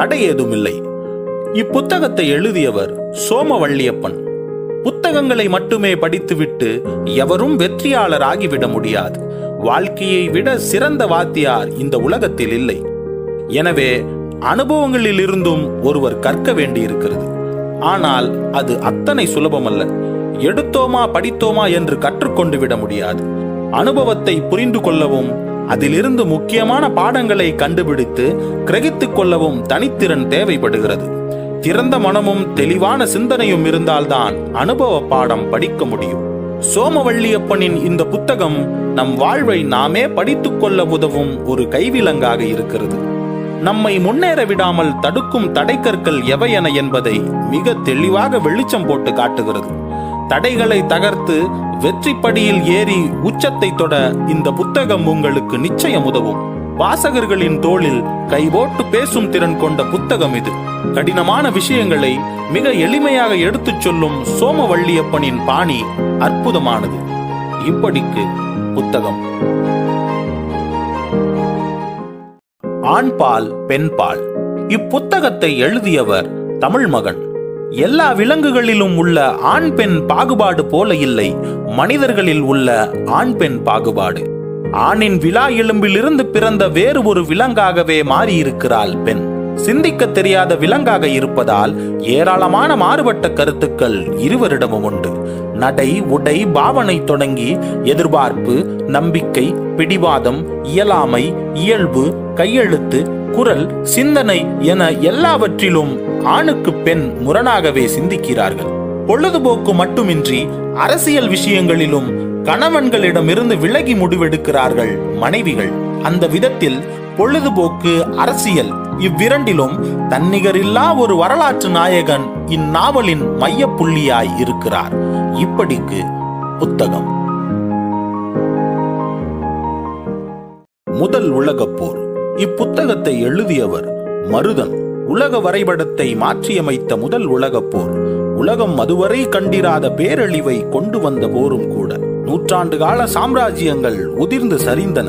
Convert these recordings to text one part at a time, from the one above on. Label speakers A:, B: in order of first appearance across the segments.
A: தடை ஏதுமில்லை. இப்புத்தகத்தை எழுதியவர் சோமவள்ளியப்பன். புத்தகங்களை மட்டுமே படித்துவிட்டு எவரும் வெற்றியாளர் ஆகிவிட முடியாது. வாழ்க்கையை விட சிறந்த வாத்தியார் இந்த உலகத்தில் இல்லை. எனவே அனுபவங்களில் இருந்தும் ஒருவர் கற்க வேண்டியிருக்கிறது. ஆனால் அது அத்தனை சுலபமல்ல. எடுத்தோமா படித்தோமா என்று கற்றுக்கொண்டு விட முடியாது. அனுபவத்தை புரிந்து கொள்ளவும் அதிலிருந்து முக்கியமான பாடங்களை கண்டுபிடித்து கிரகித்துக் கொள்ளவும் தனித்திறன் தேவைப்படுகிறது. திறந்த மனமும் தெளிவான சிந்தனையும் இருந்தால்தான் அனுபவ பாடம் படிக்க முடியும். சோமவள்ளியப்பனின் இந்த புத்தகம் நம் வாழ்வை நாமே படித்துக் கொள்ள உதவும் ஒரு கைவிலங்காக இருக்கிறது. நம்மை முன்னேற விடாமல் தடுக்கும் தடைக்கற்கள் எவையென என்பதை மிக தெளிவாக வெளிச்சம் போட்டு காட்டுகிறது. தடைகளை தகர்த்து வெற்றி படியில் ஏறி உச்சத்தை தொட இந்த புத்தகம் உங்களுக்கு நிச்சயம் உதவும். வாசகர்களின் தோளில் கைபோட்டு பேசும் திறன் கொண்ட புத்தகம் இது. கடினமான விஷயங்களை மிக எளிமையாக எடுத்துச் சொல்லும் சோமவள்ளியப்பனின் பாணி அற்புதமானது. இப்படிக்கு புத்தகம். ஆண்பால் பெண்பால். இப்புத்தகத்தை எழுதியவர் தமிழ் மகன் எல்லா விலங்குகளிலும் உள்ள ஆண் பெண் பாகுபாடு போல இல்லை. மனிதர்களில் உள்ள ஆண் பெண் பாகுபாடு. ஆணின் விழா எலும்பிலிருந்து பிறந்த வேறு ஒரு விலங்காகவே மாறியிருக்கிறாள் பெண். சிந்திக்க தெரியாத விலங்காக இருப்பதால் ஏராளமான மாறுபட்ட கருத்துக்கள் இருவரிடமும் உண்டு. நடை உடை பாவனை தொடங்கி எதிர்பார்ப்பு நம்பிக்கை பிடிவாதம் இயலாமை இயல்பு கையெழுத்து குரல் சிந்தனை என எல்லாவற்றிலும் ஆணுக்கு பெண் முரணாகவே சிந்திக்கிறார்கள். பொழுதுபோக்கு மட்டுமின்றி அரசியல் விஷயங்களிலும் கணவன்களிடமிருந்து விலகி முடிவெடுக்கிறார்கள் மனைவிகள். அந்த விதத்தில் பொழுதுபோக்கு அரசியல். இவ்விரண்டிலும் தன்னிகரில்லா ஒரு வரலாற்று நாயகன் இந்நாவலின் மையப்புள்ளியாய் இருக்கிறார். இப்படிக்கு புத்தகம். முதல் உலகப் போர். இப்புத்தகத்தை எழுதியவர் மருதன். உலக வரைபடத்தை மாற்றியமைத்த முதல் உலகப் போர். உலகம் அதுவரை கண்டிராத பேரழிவை கொண்டு வந்த போரும் கூட. நூற்றாண்டு கால சாம்ராஜ்யங்கள் உதிர்ந்து சரிந்தன.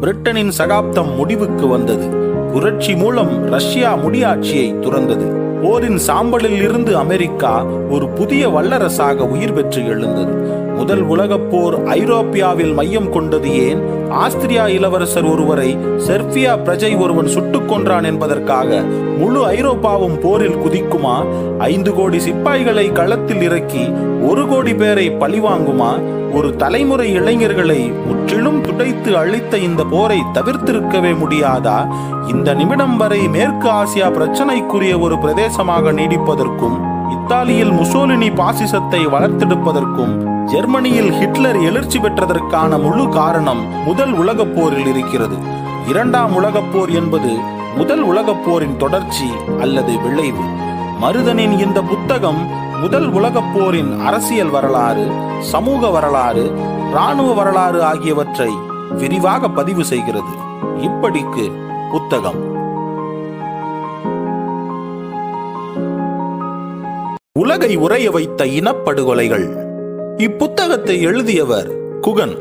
A: பிரிட்டனின் சகாப்தம் முடிவுக்கு வந்தது. புரட்சி மூலம் ரஷ்யா முடியாட்சியை துறந்தது. போரின் சாம்பலில் இருந்து அமெரிக்கா ஒரு புதிய வல்லரசாக உயிர் பெற்று எழுந்தது. முதல் உலகப் போர் ஐரோப்பியாவில் மையம் கொண்டது ஏன்? ஆஸ்திரியா இளவரசர் ஒருவரை செர்பியா பிரஜை ஒருவன் சுட்டுக் கொன்றான் என்பதற்காக முழு ஐரோப்பாவும் போரில் குதிக்குமா? ஐந்து கோடி சிப்பாய்களை களத்தில் இறக்கி ஒரு கோடி பேரை பழிவாங்குமா ஒரு தலைமுறை இளைஞர்களை முற்றிலும் துடைத்து அழித்த இந்த போரை தவிர்த்திருக்கவே முடியாதா? இந்த நிமிடம் வரை மேற்கு ஆசியா பிரச்சனைக்குரிய ஒரு பிரதேசமாக நீடிப்பதற்கும் இத்தாலியில் முசோலினி பாசிசத்தை வளர்த்தெடுப்பதற்கும் ஜெர்மனியில் ஹிட்லர் எழுச்சி பெற்றதற்கான முழு காரணம் முதல் உலகப் போரில் இருக்கிறது. இரண்டாம் உலகப் போர் என்பது முதல் உலகப் போரின் தொடர்ச்சி அல்லது விளைவு. மருதனின் இந்த புத்தகம் முதல் உலகப் போரின் அரசியல் வரலாறு சமூக வரலாறு இராணுவ வரலாறு ஆகியவற்றை விரிவாக பதிவு செய்கிறது. இப்படிக்கு புத்தகம். உலகை உறைய வைத்த இனப்படுகொலைகள். இப்புத்தகத்தை எழுதியவர் குகன்.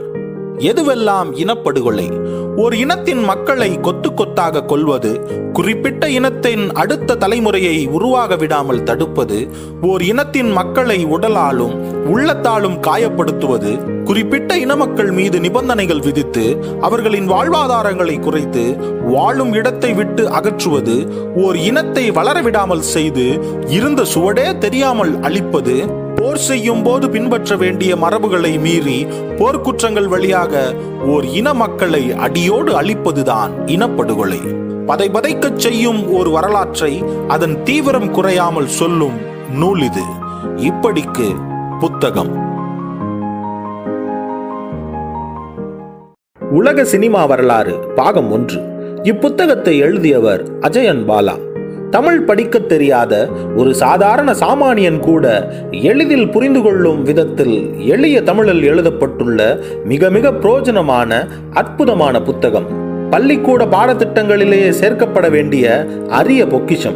A: எதுவெல்லாம் இனப்படுகொலை? ஒரு இனத்தின் மக்களை கொத்து கொத்தாக கொள்வது குறிப்பிட்ட இனத்தின் அடுத்த தலைமுறையை உருவாக விடாமல் தடுப்பது ஓர் இனத்தின் மக்களை உடலாலும் உள்ளத்தாலும் காயப்படுத்துவது குறிப்பிட்ட இன மக்கள் மீது நிபந்தனைகள் விதித்து அவர்களின் வாழ்வாதாரங்களை குறைத்து வாழும் இடத்தை விட்டு அகற்றுவது ஓர் இனத்தை வளரவிடாமல் செய்து இருந்த சுவடே தெரியாமல் அழிப்பது போர் செய்யும் போது பின்பற்ற வேண்டிய மரபுகளை மீறி போர்க்குற்றங்கள் வழியாக ஓர் இன மக்களை அடி அடியோடு அழிப்பதுதான் இனப்படுகொலை. பதைபதைக்கச் செய்யும் ஒரு வரலாற்றை அதன் தீவிரம் குறையாமல் சொல்லும் நூல் இது. இப்படிக்கு புத்தகம். உலக சினிமா வரலாறு பாகம் ஒன்று. இப்புத்தகத்தை எழுதியவர் அஜயன் பாலா. தமிழ் படிக்கத் தெரியாத ஒரு சாதாரண சாமானியன் கூட எளிதில் புரிந்து கொள்ளும் விதத்தில் எளிய தமிழில் எழுதப்பட்டுள்ள மிக மிக பிரயோஜனமான அற்புதமான புத்தகம். பள்ளிக்கூட பாடத்திட்டங்களிலேயே சேர்க்கப்பட வேண்டிய அரிய பொக்கிஷம்.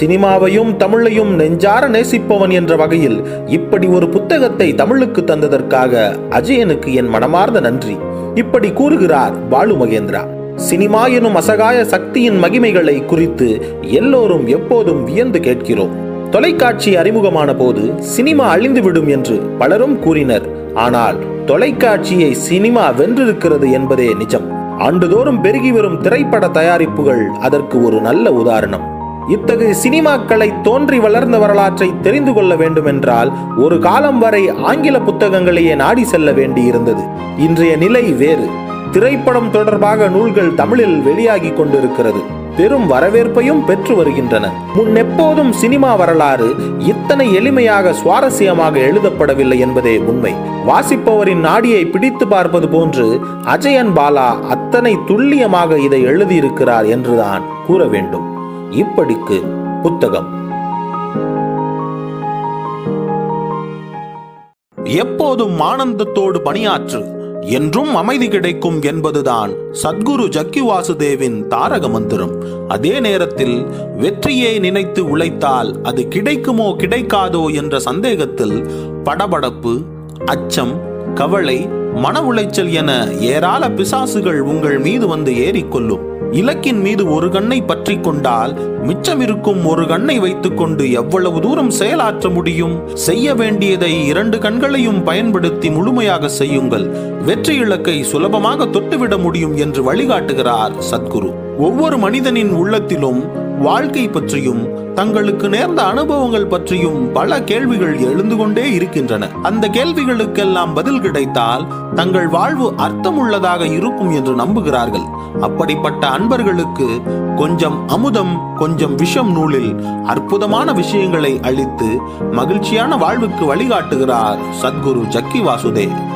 A: சினிமாவையும் தமிழையும் நெஞ்சார நேசிப்பவன் என்ற வகையில் இப்படி ஒரு புத்தகத்தை தமிழுக்கு தந்ததற்காக அஜயனுக்கு என் மனமார்ந்த நன்றி. இப்படி கூறுகிறார் பாலு மகேந்திரா. சினிமா எனும் அசகாய சக்தியின் மகிமைகளை குறித்து எல்லோரும் எப்போதும் வியந்து கேட்கிறோம். தொலைக்காட்சி அறிமுகமான போது சினிமா அழிந்துவிடும் என்று பலரும் கூறினர். ஆனால் தொலைக்காட்சியை சினிமா வென்றிருக்கிறது என்பதே நிஜம். ஆண்டுதோறும் பெருகி வரும் திரைப்பட தயாரிப்புகள் அதற்கு ஒரு நல்ல உதாரணம். இத்தகைய சினிமாக்களை தோன்றி வளர்ந்த வரலாற்றை தெரிந்து கொள்ள வேண்டுமென்றால் ஒரு காலம் வரை ஆங்கில புத்தகங்களையே நாடி செல்ல வேண்டியிருந்தது. இன்றைய நிலை வேறு. திரைப்படம் தொடர்பாக நூல்கள் தமிழில் வெளியாகி கொண்டிருக்கிறது. பெரும் வரவேற்பையும் பெற்று வருகின்றன. முன்னெப்போதும் சினிமா வரலாறு இத்தனை எளிமையாக சுவாரஸ்யமாக எழுதப்படவில்லை என்பதே உண்மை. வாசிப்பவரின் நாடியை பிடித்து பார்ப்பது போன்று அஜயன் பாலா அத்தனை துல்லியமாக இதை எழுதியிருக்கிறார் என்றுதான் கூற வேண்டும். இப்படிக்கு புத்தகம். எப்போதும் ஆனந்தத்தோடு பணியாற்று. என்றும் அமைதி கிடைக்கும் என்பதுதான் சத்குரு ஜக்கி வாசுதேவின் தாரக மந்திரம். அதே நேரத்தில் வெற்றியை நினைத்து உழைத்தால் அது கிடைக்குமோ கிடைக்காதோ என்ற சந்தேகத்தில் படபடப்பு அச்சம் கவலை மன உளைச்சல் என ஏராள பிசாசுகள் உங்கள் மீது வந்து ஏறிக்கொள்ளும். இலக்கின் மீது ஒரு கண்ணை பற்றி கொண்டால் மிச்சம் இருக்கும் ஒரு கண்ணை வைத்துக்கொண்டு எவ்வளவு தூரம் செயலாற்ற முடியும்? செய்ய வேண்டியதை இரண்டு கண்களையும் பயன்படுத்தி முழுமையாக செய்யுங்கள். வெற்றி இலக்கை சுலபமாக தொட்டுவிட முடியும் என்று வழிகாட்டுகிறார் சத்குரு. ஒவ்வொரு மனிதனின் உள்ளத்திலும் வாழ்க்கை பற்றியும் தங்களுக்கு நேர்ந்த அனுபவங்கள் பற்றியும் பல கேள்விகள் எழுந்து கொண்டே இருக்கின்றன. அந்த கேள்விகளுக்கெல்லாம் பதில் கிடைத்தால் தங்கள் வாழ்வு அர்த்தமுள்ளதாக இருக்கும் என்று நம்புகிறார்கள். அப்படிப்பட்ட அன்பர்களுக்கு கொஞ்சம் அமுதம் கொஞ்சம் விஷம் நூலில் அற்புதமான விஷயங்களை அளித்து மகிழ்ச்சியான வாழ்வுக்கு வழிகாட்டுகிறார் சத்குரு ஜக்கி வாசுதேவ்.